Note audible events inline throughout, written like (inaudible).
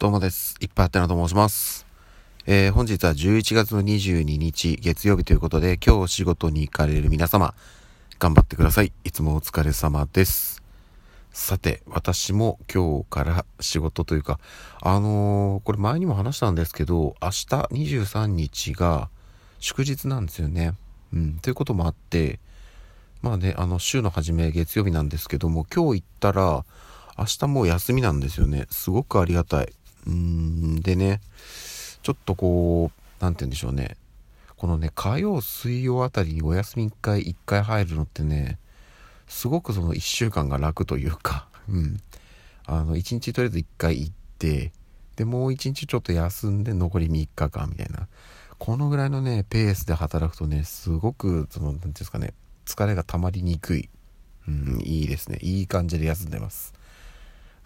どうもです。いっぱいあってなと申します。えー、本日は11月の22日月曜日ということで、今日お仕事に行かれる皆様、頑張ってください。いつもお疲れ様です。さて、私も今日から仕事というか、あのーこれ前にも話したんですけど、明日23日が祝日なんですよね。うん、ということもあって、まあね、あの、週の初め月曜日なんですけども、今日行ったら、明日もう休みなんですよね。すごくありがたい。うん、でね、ちょっとこう、なんて言うんでしょうね。このね、火曜、水曜あたりにお休み1回、1回入るのってね、すごくその1週間が楽というか、(laughs) うん。あの、1日とりあえず1回行って、で、もう1日ちょっと休んで残り3日間みたいな。このぐらいのね、ペースで働くとね、すごく、その、なんていうんですかね、疲れが溜まりにくい。うん、いいですね。いい感じで休んでます。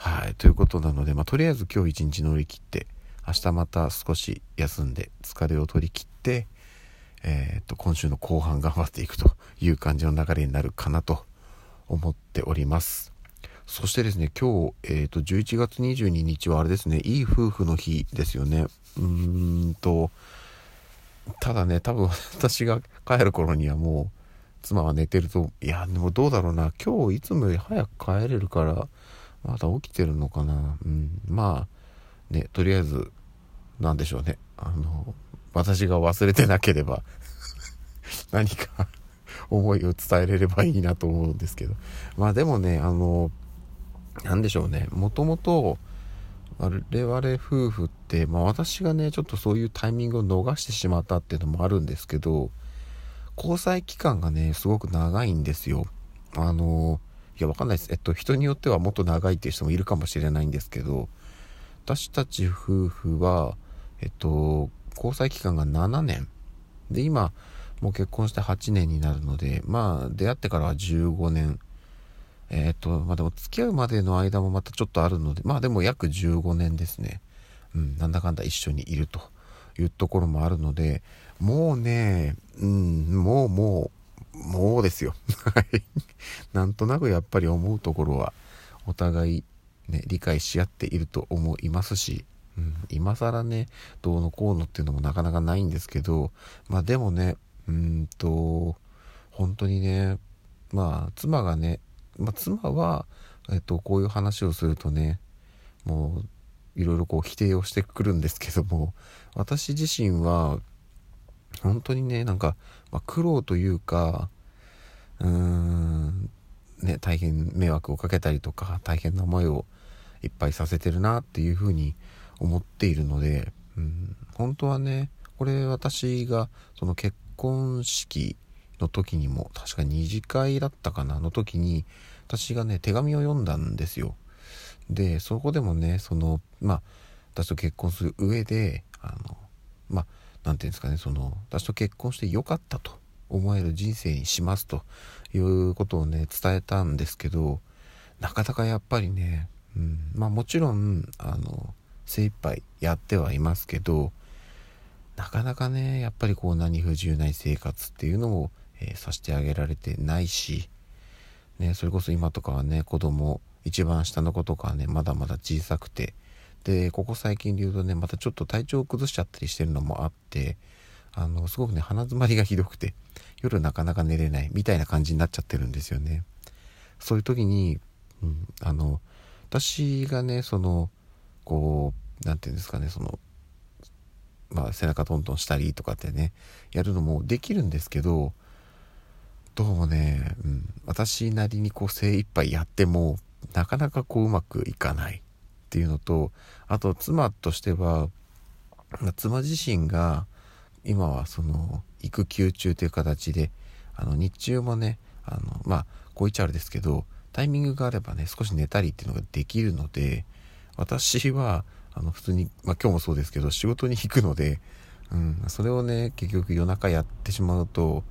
はい。ということなので、まあ、とりあえず今日一日乗り切って、明日また少し休んで、疲れを取り切って、えーっと、今週の後半頑張っていくという感じの流れになるかなと思っております。そしてですね、今日、えーと、11月22日はあれですね、いい夫婦の日ですよね。うーんと、ただね、多分私が帰る頃にはもう、妻は寝てると、いや、でもどうだろうな、今日いつもより早く帰れるから、まだ起きてるのかな。うん、まあ、ね、とりあえず、なんでしょうね。あの、私が忘れてなければ、(laughs) 何か思いを伝えれればいいなと思うんですけど。まあでもね、あの、なんでしょうね。もともと、我々夫婦って、まあ私がね、ちょっとそういうタイミングを逃してしまったっていうのもあるんですけど、交際期間がね、すごく長いんですよ。あの、や、わかんないです。えっと、人によってはもっと長いっていう人もいるかもしれないんですけど、私たち夫婦は、えっと、交際期間が7年。で、今、もう結婚して8年になるので、まあ、出会ってからは15年。えっと、まあでも付き合うまでの間もまたちょっとあるので、まあでも約15年ですね。うん、なんだかんだ一緒にいるというところもあるので、もうね、うん、もうもう、もうですよ。はい。なんとなくやっぱり思うところは、お互い、ね、理解し合っていると思いますし、うん、今更ね、どうのこうのっていうのもなかなかないんですけど、まあでもね、うんと、本当にね、まあ、妻がね、まあ、妻は、えっと、こういう話をするとね、もう、いろいろこう否定をしてくるんですけども、私自身は、本当にね、なんか、まあ、苦労というか、うーん、ね、大変迷惑をかけたりとか、大変な思いをいっぱいさせてるなっていうふうに思っているので、うん、本当はね、これ私がその結婚式の時にも、確か二次会だったかな、の時に、私がね、手紙を読んだんですよ。で、そこでもね、その、まあ、私と結婚する上で、あの、まあ、なんていうんですかね、その、私と結婚してよかったと思える人生にしますということをね、伝えたんですけど、なかなかやっぱりね、うん、まあもちろん、あの、精一杯やってはいますけど、なかなかね、やっぱりこう何不自由ない生活っていうのを、えーさせてあげられてないし、ね、それこそ今とかはね、子供、一番下の子とかはね、まだまだ小さくて、で、ここ最近で言うとね、またちょっと体調を崩しちゃったりしてるのもあって、あの、すごくね、鼻詰まりがひどくて、夜なかなか寝れないみたいな感じになっちゃってるんですよね。そういう時に、うん、あの、私がね、その、こう、なんていうんですかね、その、まあ、背中トントンしたりとかってね、やるのもできるんですけど、どうもね、うん、私なりにこう精一杯やっても、なかなかこううまくいかないっていうのと、あと妻としては、妻自身が、今はその、育休中という形で、あの、日中もね、あの、まあ、こう言っちゃあれですけど、タイミングがあればね、少し寝たりっていうのができるので、私は、あの、普通に、まあ今日もそうですけど、仕事に行くので、うん、それをね、結局夜中やってしまうと、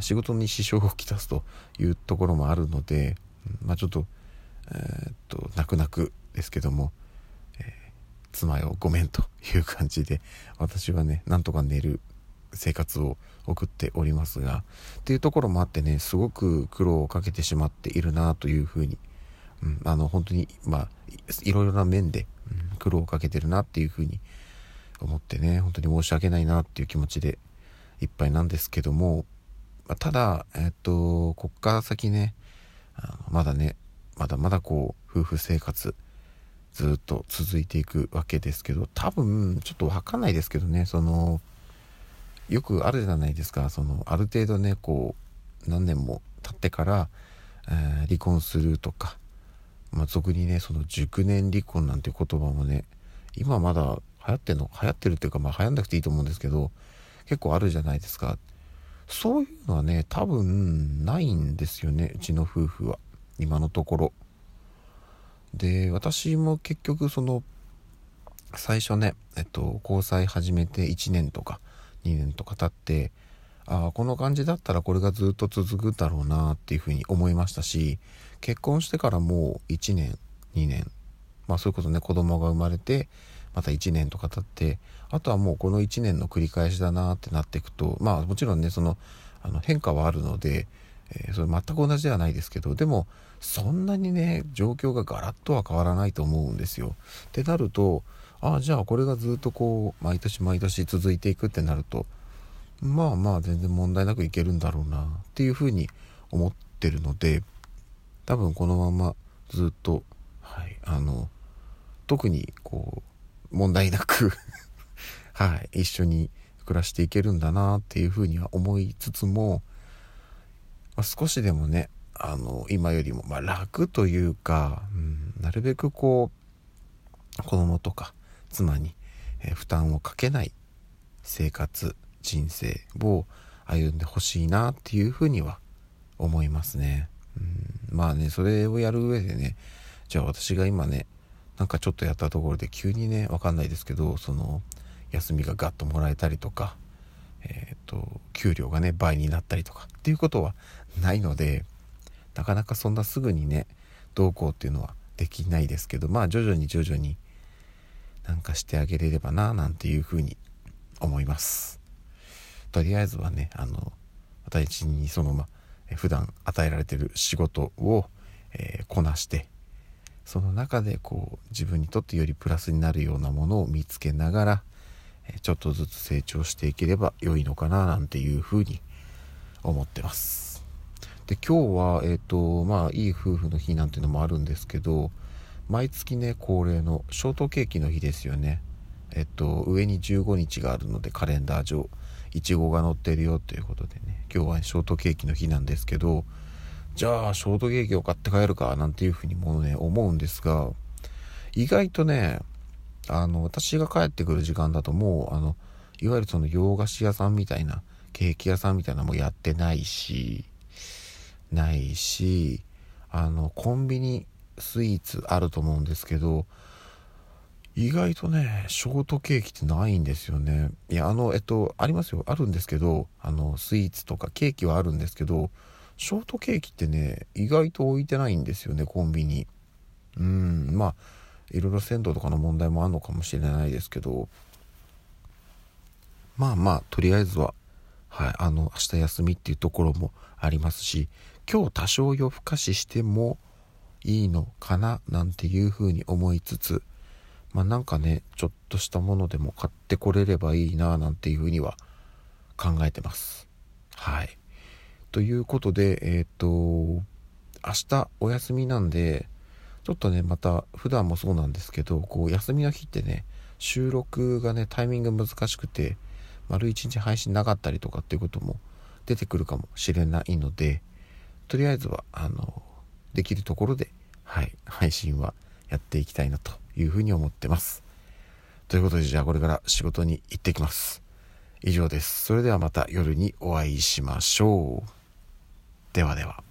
仕事に支障をきたすというところもあるので、うんまあちょっと、えーっと、泣く泣くですけども、妻よごめんという感じで、私はね、なんとか寝る生活を送っておりますが、っていうところもあってね、すごく苦労をかけてしまっているなというふうに、うん、あの、本当に、まあ、いろいろな面で、うん苦労をかけてるなっていうふうに思ってね本当に申し訳ないなっていう気持ちでいっぱいなんですけども、まあ、ただえっとこっから先ねまだねまだまだこう夫婦生活ずっと続いていくわけですけど多分ちょっと分かんないですけどねそのよくあるじゃないですかそのある程度ねこう何年も経ってから、えー、離婚するとか、まあ、俗にねその熟年離婚なんて言葉もね今まだ流行ってんの流行ってるっていうかまあ流行んなくていいと思うんですけど結構あるじゃないですか。そういうのはね多分ないんですよねうちの夫婦は。今のところ。で私も結局その最初ねえっと交際始めて1年とか2年とか経ってああこの感じだったらこれがずっと続くだろうなっていうふうに思いましたし結婚してからもう1年2年まあそういうことね子供が生まれてまた1年とか経ってあとはもうこの1年の繰り返しだなってなっていくとまあもちろんねそのあの変化はあるので、えー、それ全く同じではないですけどでもそんなにね状況がガラッとは変わらないと思うんですよ。ってなるとああじゃあこれがずっとこう毎年毎年続いていくってなるとまあまあ全然問題なくいけるんだろうなっていうふうに思ってるので多分このままずっとはいあの特にこう問題なく (laughs) はい一緒に暮らしていけるんだなっていうふうには思いつつも、まあ、少しでもねあの今よりもまあ楽というか、うん、なるべくこう子供とか妻に、負担をかけない生活人生を歩んでほしいなっていうふうには思いますね。うん、まあねそれをやる上でねじゃあ私が今ねなんかちょっとやったところで急にねわかんないですけどその休みがガッともらえたりとかえっ、ー、と給料がね倍になったりとかっていうことはないのでなかなかそんなすぐにねどうこうっていうのはできないですけどまあ徐々に徐々になんかしてあげれればななんていうふうに思います。とりあえずはねあの私にそのま普段与えられてる仕事を、えー、こなしてその中でこう自分にとってよりプラスになるようなものを見つけながらちょっとずつ成長していければ良いのかななんていうふうに思ってます。で今日はえっ、ー、とまあいい夫婦の日なんていうのもあるんですけど毎月ね恒例のショートケーキの日ですよね。えっと上に15日があるのでカレンダー上いちごが載ってるよということでね今日はショートケーキの日なんですけどじゃあショートケーキを買って帰るかなんていうふうにもね思うんですが意外とねあの私が帰ってくる時間だともうあのいわゆるその洋菓子屋さんみたいなケーキ屋さんみたいなのもやってないしないしあのコンビニスイーツあると思うんですけど意外とねショートケーキってないんですよね。いやあのえっとありますよ。あるんですけどあのスイーツとかケーキはあるんですけどショートケーキってね意外と置いてないんですよねコンビニ。うんまあいろいろ鮮度とかの問題もあるのかもしれないですけど。まあまあとりあえずははいあの明日休みっていうところもありますし今日多少夜更かししてもいいのかななんていうふうに思いつつまあなんかねちょっとしたものでも買ってこれればいいななんていうふうには考えてます。はい。ということでえっ、と明日お休みなんでちょっとねまた普段もそうなんですけどこう休みの日ってね収録がねタイミング難しくて丸一日配信なかったりとかっていうことも出てくるかもしれないのでとりあえずはあのできるところで、はい、配信はやっていきたいなというふうに思ってます。ということでじゃあこれから仕事に行ってきます。以上です。それではまた夜にお会いしましょう。ではでは。